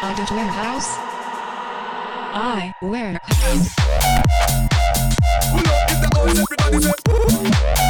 Audit Warehouse. I Warehouse. Pull up, get the guns, everybody say.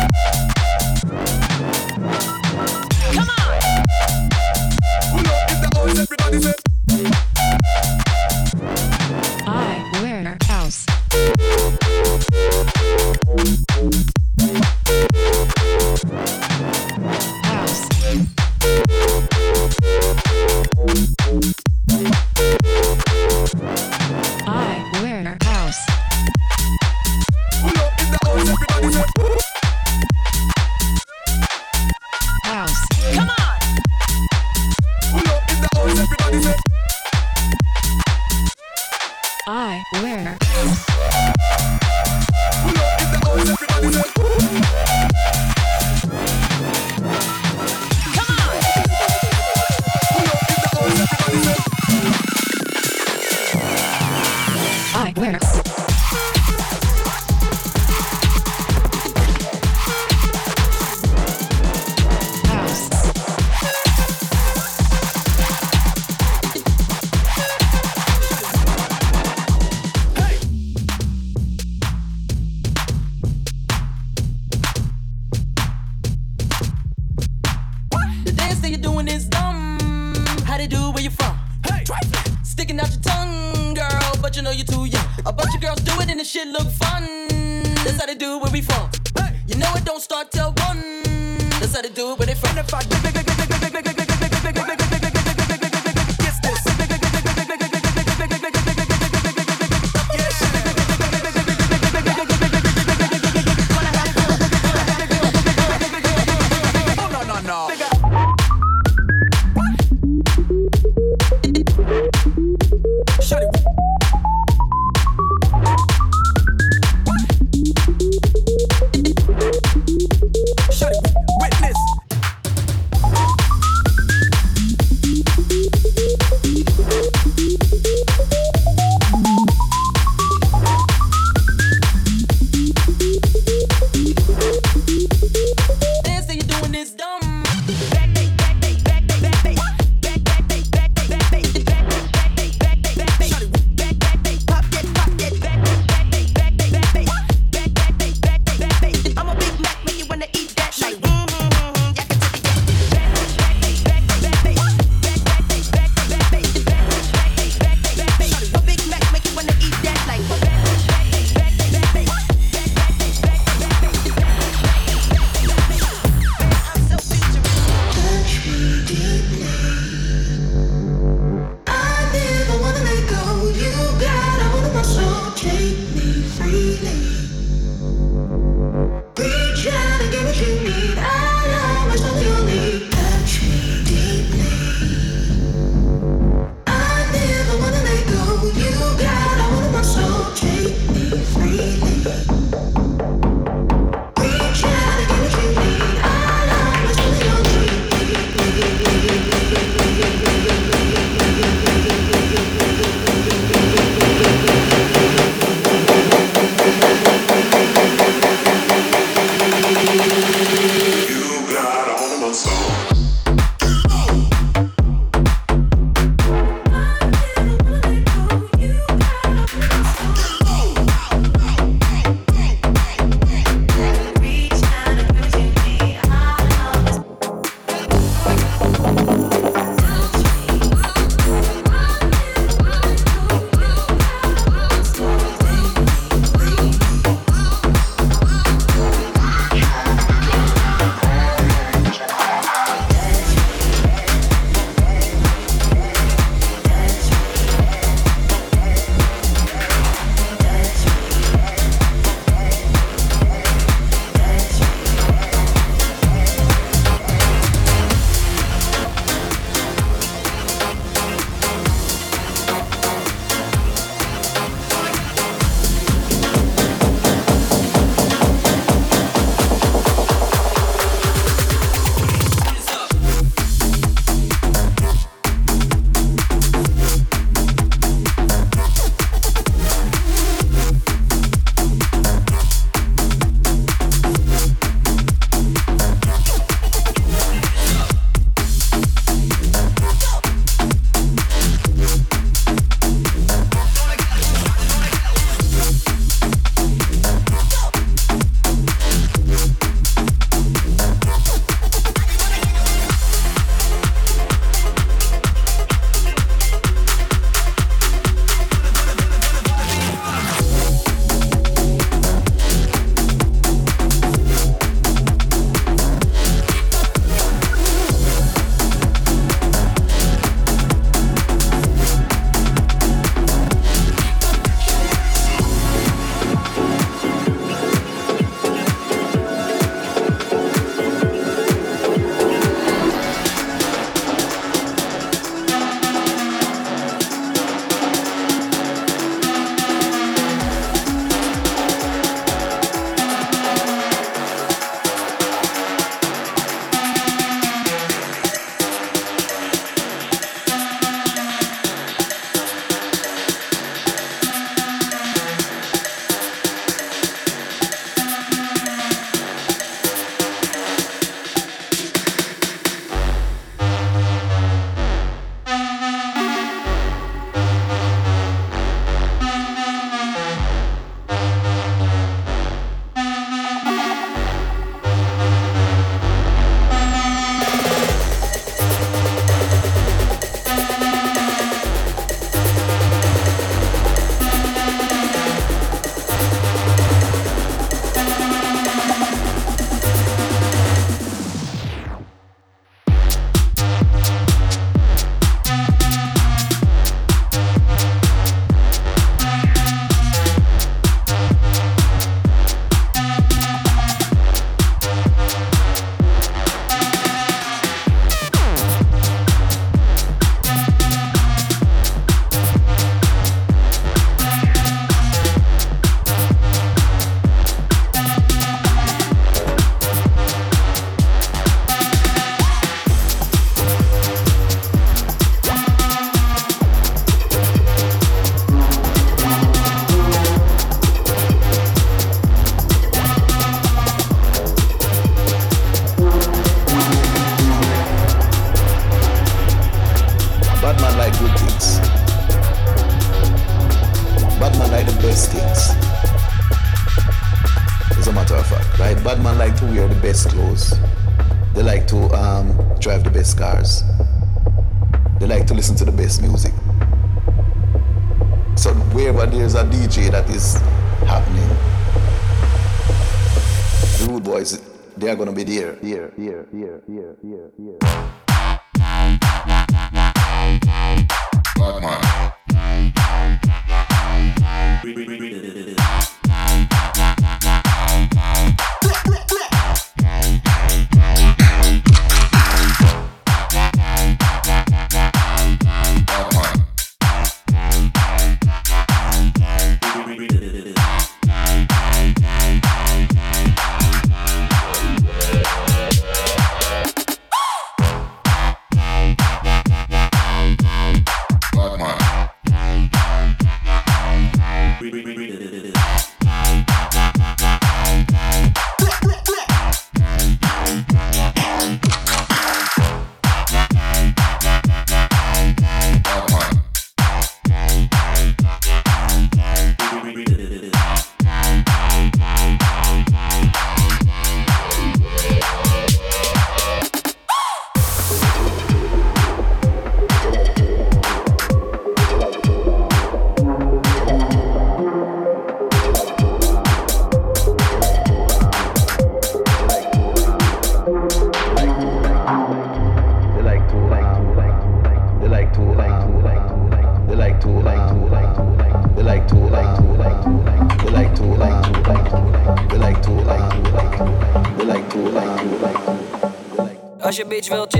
Wil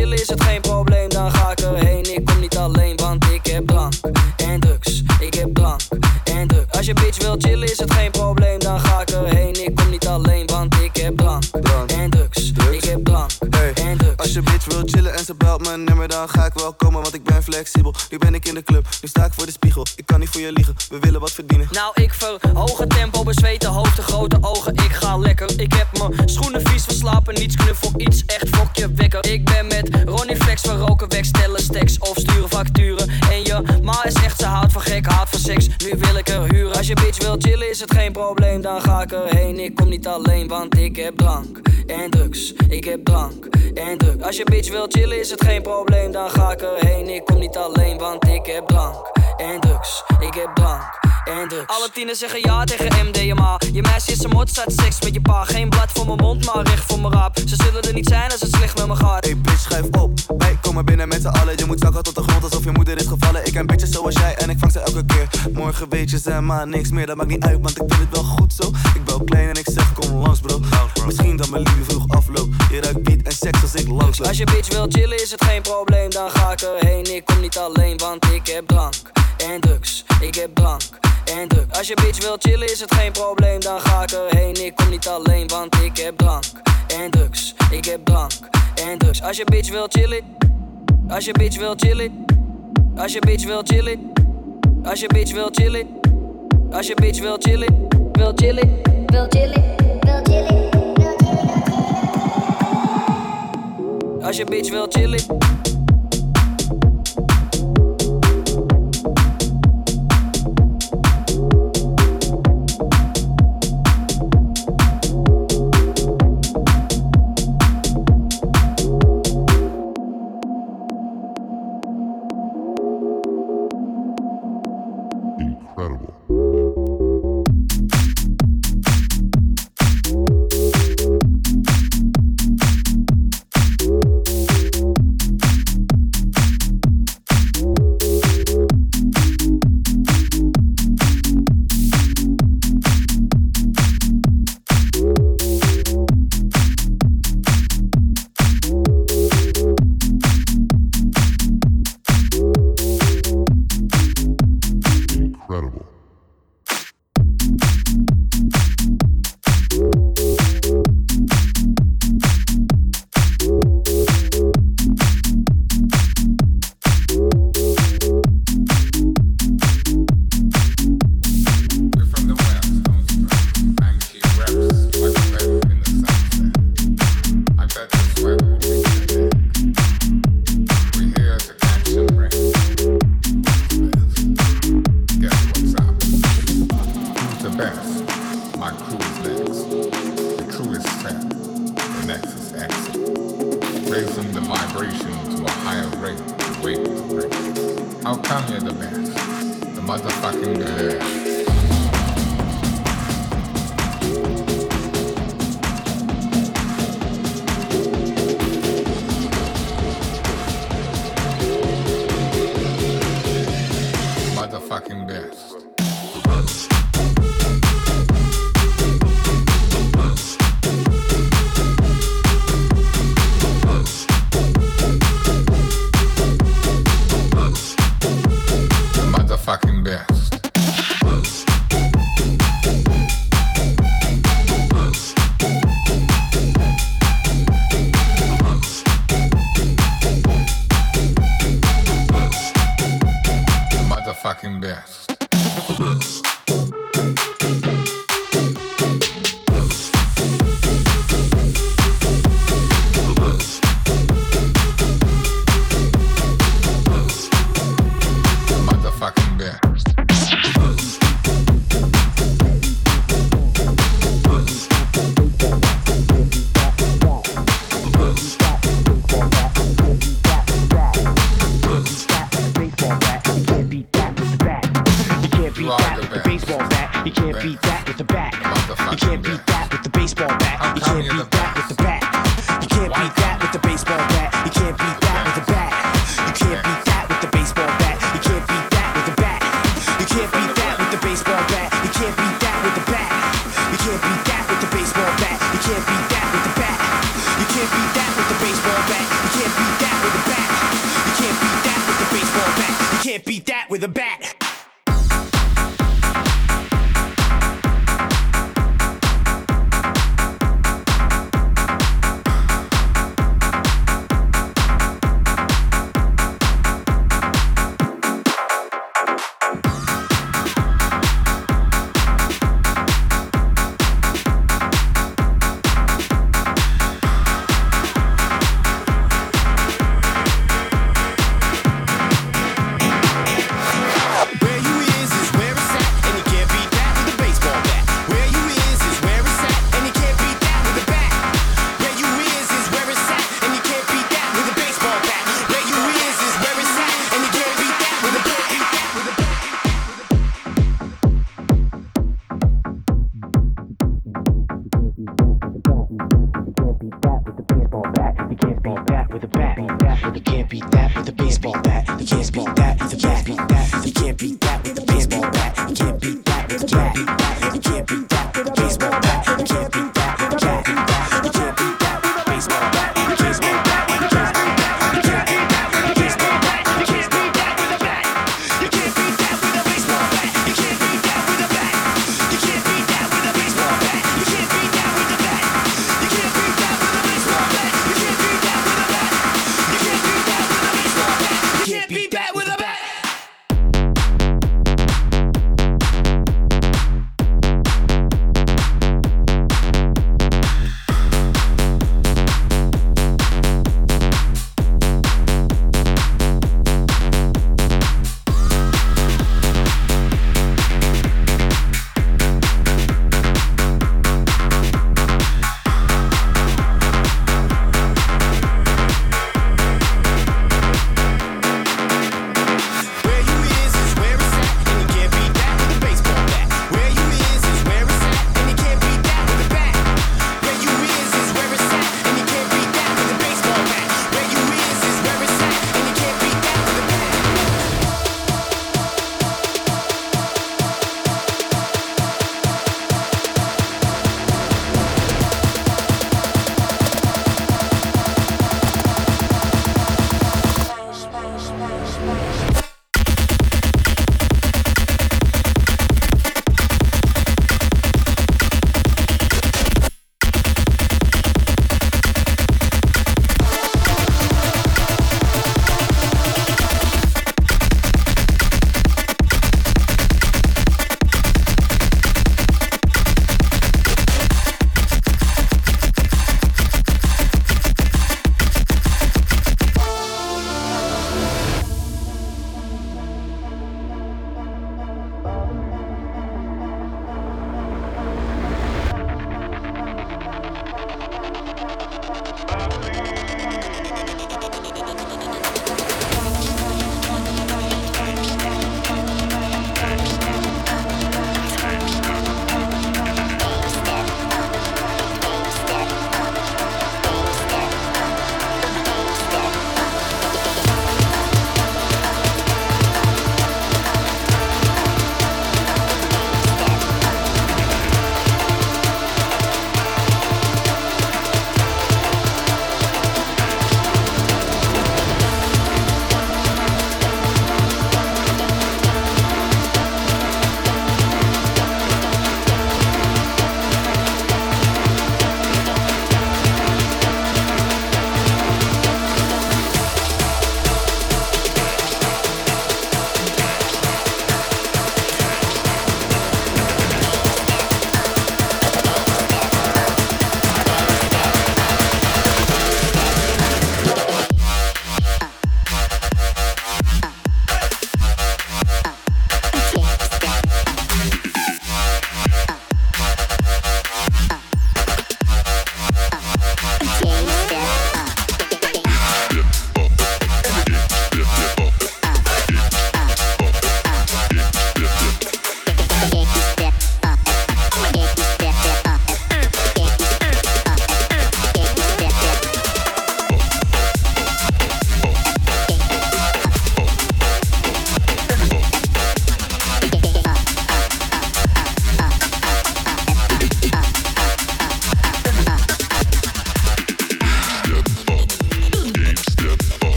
geen probleem, dan ga ik erheen. Ik kom niet alleen, want ik heb drank en drugs. Ik heb drank en drugs. Als je bitch wil chillen, is het geen probleem, dan ga ik erheen. Ik kom niet alleen, want ik heb drank en drugs. Ik heb drank en drugs. Alle tieners zeggen ja tegen MDMA. Je meisje is een mot, staat seks met je pa. Geen blad voor mijn mond, maar recht voor mijn raap. Ze zullen er niet zijn als het slecht met me gaat. Hey bitch, schuif op. Wij komen binnen met z'n allen. Je moet zakken tot de grond alsof je moeder is gevallen. Ik ken bitches zoals jij en ik vang ze elke keer. Morgen weet je ze maar niks meer. Dat maakt niet uit, want ik vind het wel goed zo. Ik bel klein en ik zeg kom langs bro. Misschien dat mijn liefde vroeg afloopt. Je ruikt beat en seks als ik langs loop. Als je bitch wil chillen is het geen probleem, dan ga ik erheen. Ik kom niet alleen, want ik heb drank en drugs. Ik heb drank en drugs. Als je bitch wil chillen is het geen probleem, dan ga ik erheen. Ik kom niet alleen, want ik heb drank en drugs. Ik heb drank en drugs. Als je bitch wil chillen, als je bitch wil chillen, als je bitch wil chillen, als je bitch wil chillen, als je bitch wil chillen, Wil chillen, wil chillen, wil chillen. als je bitch wil chillen.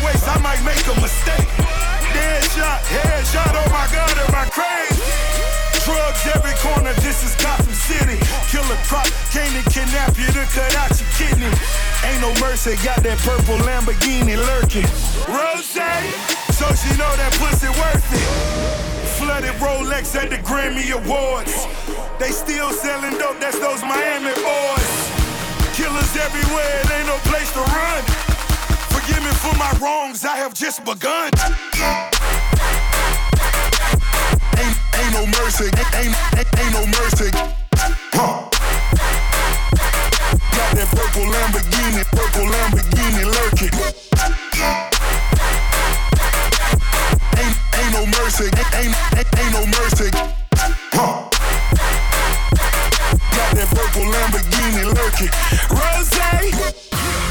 I might make a mistake. Dead shot, head shot, oh my god, am I crazy? Drugs every corner, this is Gotham City. Killer Croc, came to kidnap you to cut out your kidney. Ain't no mercy, got that purple Lamborghini lurking. Rose, so she know that pussy worth it. Flooded Rolex at the Grammy Awards. They still selling dope, that's those Miami boys. Killers everywhere, it ain't no place to run. Forgive me for my wrongs, I have just begun. Ain't, ain't no mercy, ain't, ain't, ain't no mercy. Huh. Got that purple Lamborghini, purple Lamborghini lurking. Ain't, ain't no mercy, ain't, ain't, ain't no mercy. Huh. Got that purple Lamborghini lurking. Rose!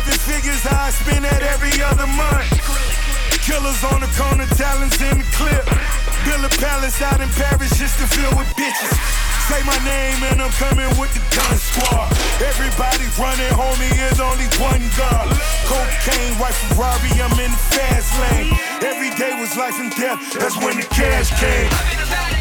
Seven figures, I spend that every other month. Killers on the corner, talents in the clip. Build a palace out in Paris just to fill with bitches. Say my name and I'm coming with the gun squad. Everybody running, homie, is only one gun. Cocaine, white Ferrari, I'm in the fast lane. Every day was life and death, that's when the cash came.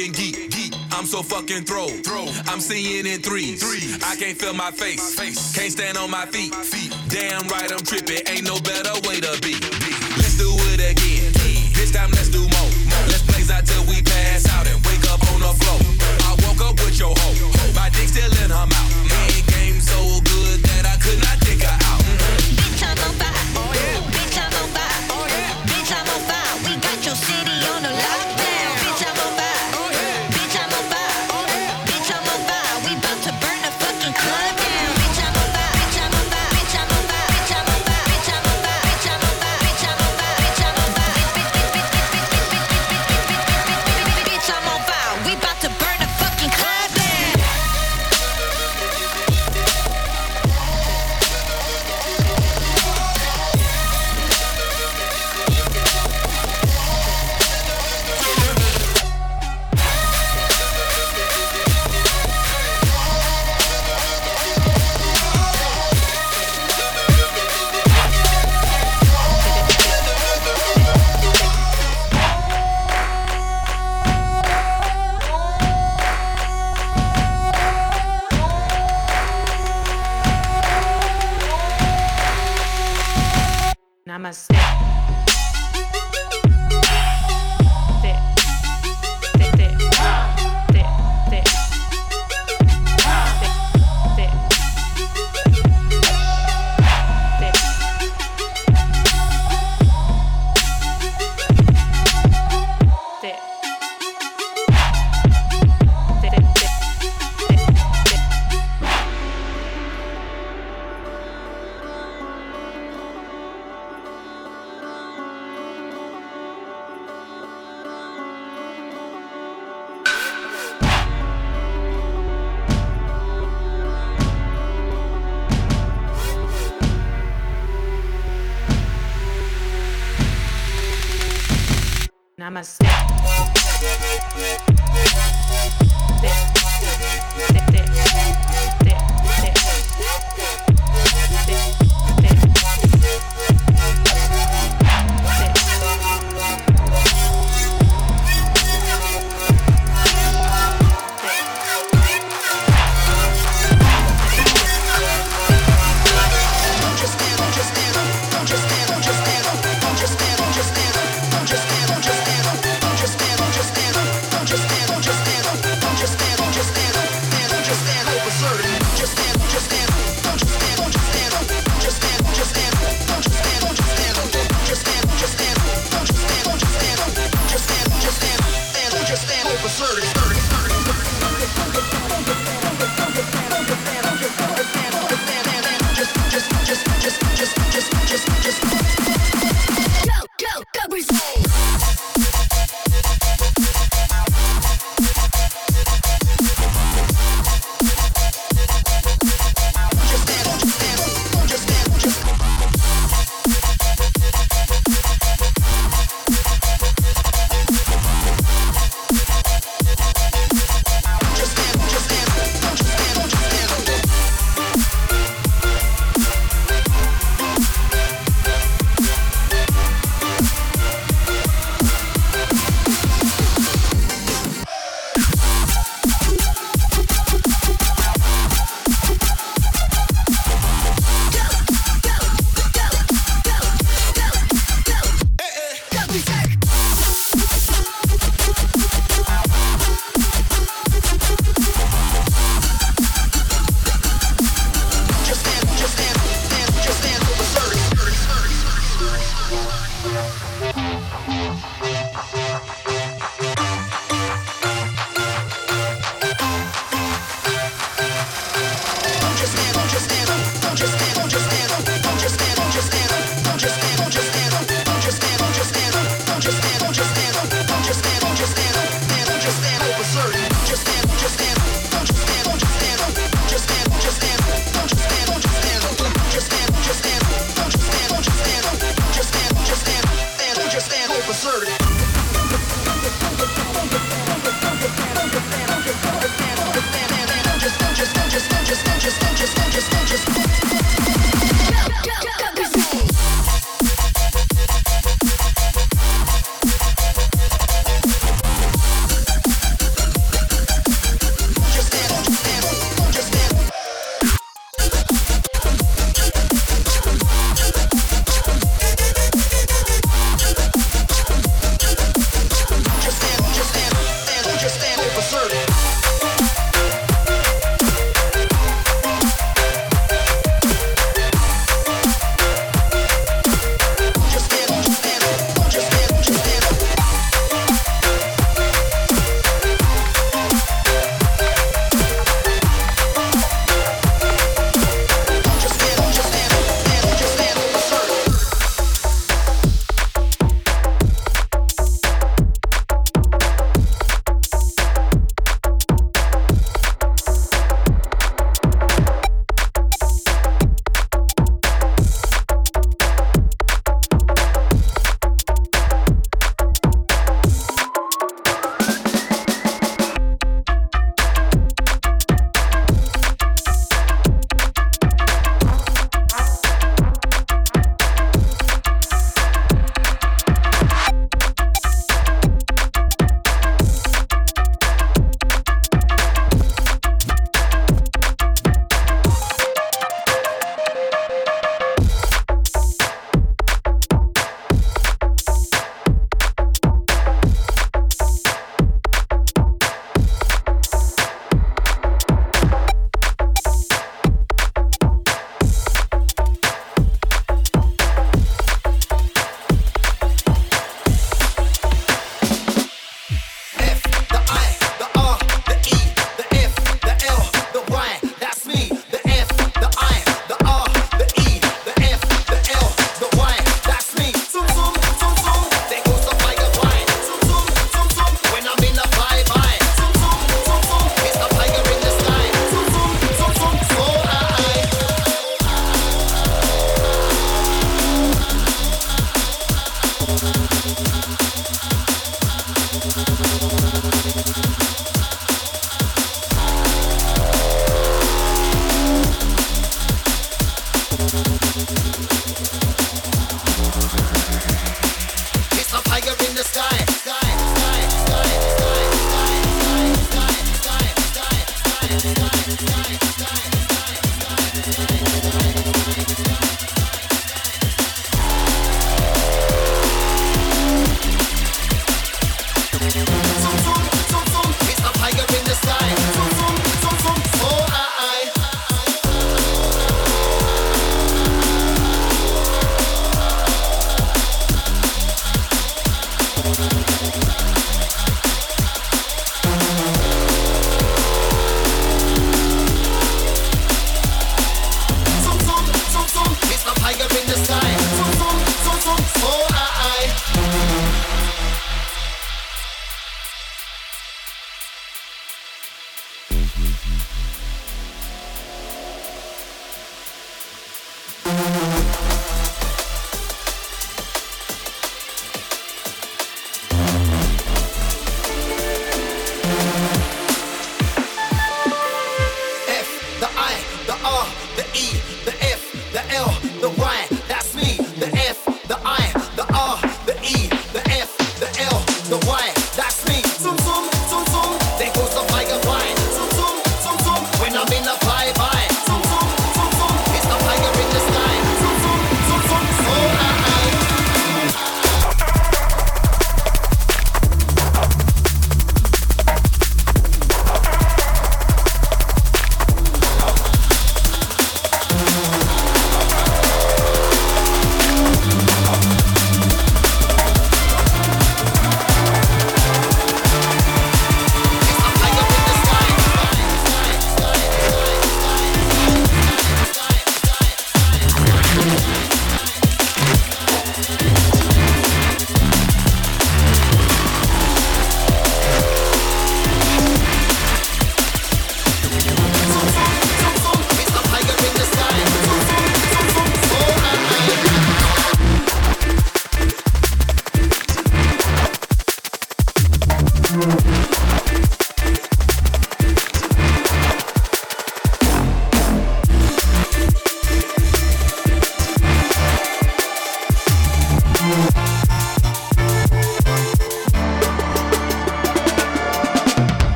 Fucking geek. geek. I'm so fucking throw. throw. I'm seeing in threes. threes. I can't feel my face. face. Can't stand on my feet. feet. Damn right I'm tripping. Ain't no better way to be. Let's do it again. This time let's do more. Let's blaze out till we pass out and wake up on the floor. I woke up with your hoe. My dick still in her mouth. It came so good that I could not dig her out. Namaste.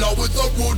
Mottamilla with the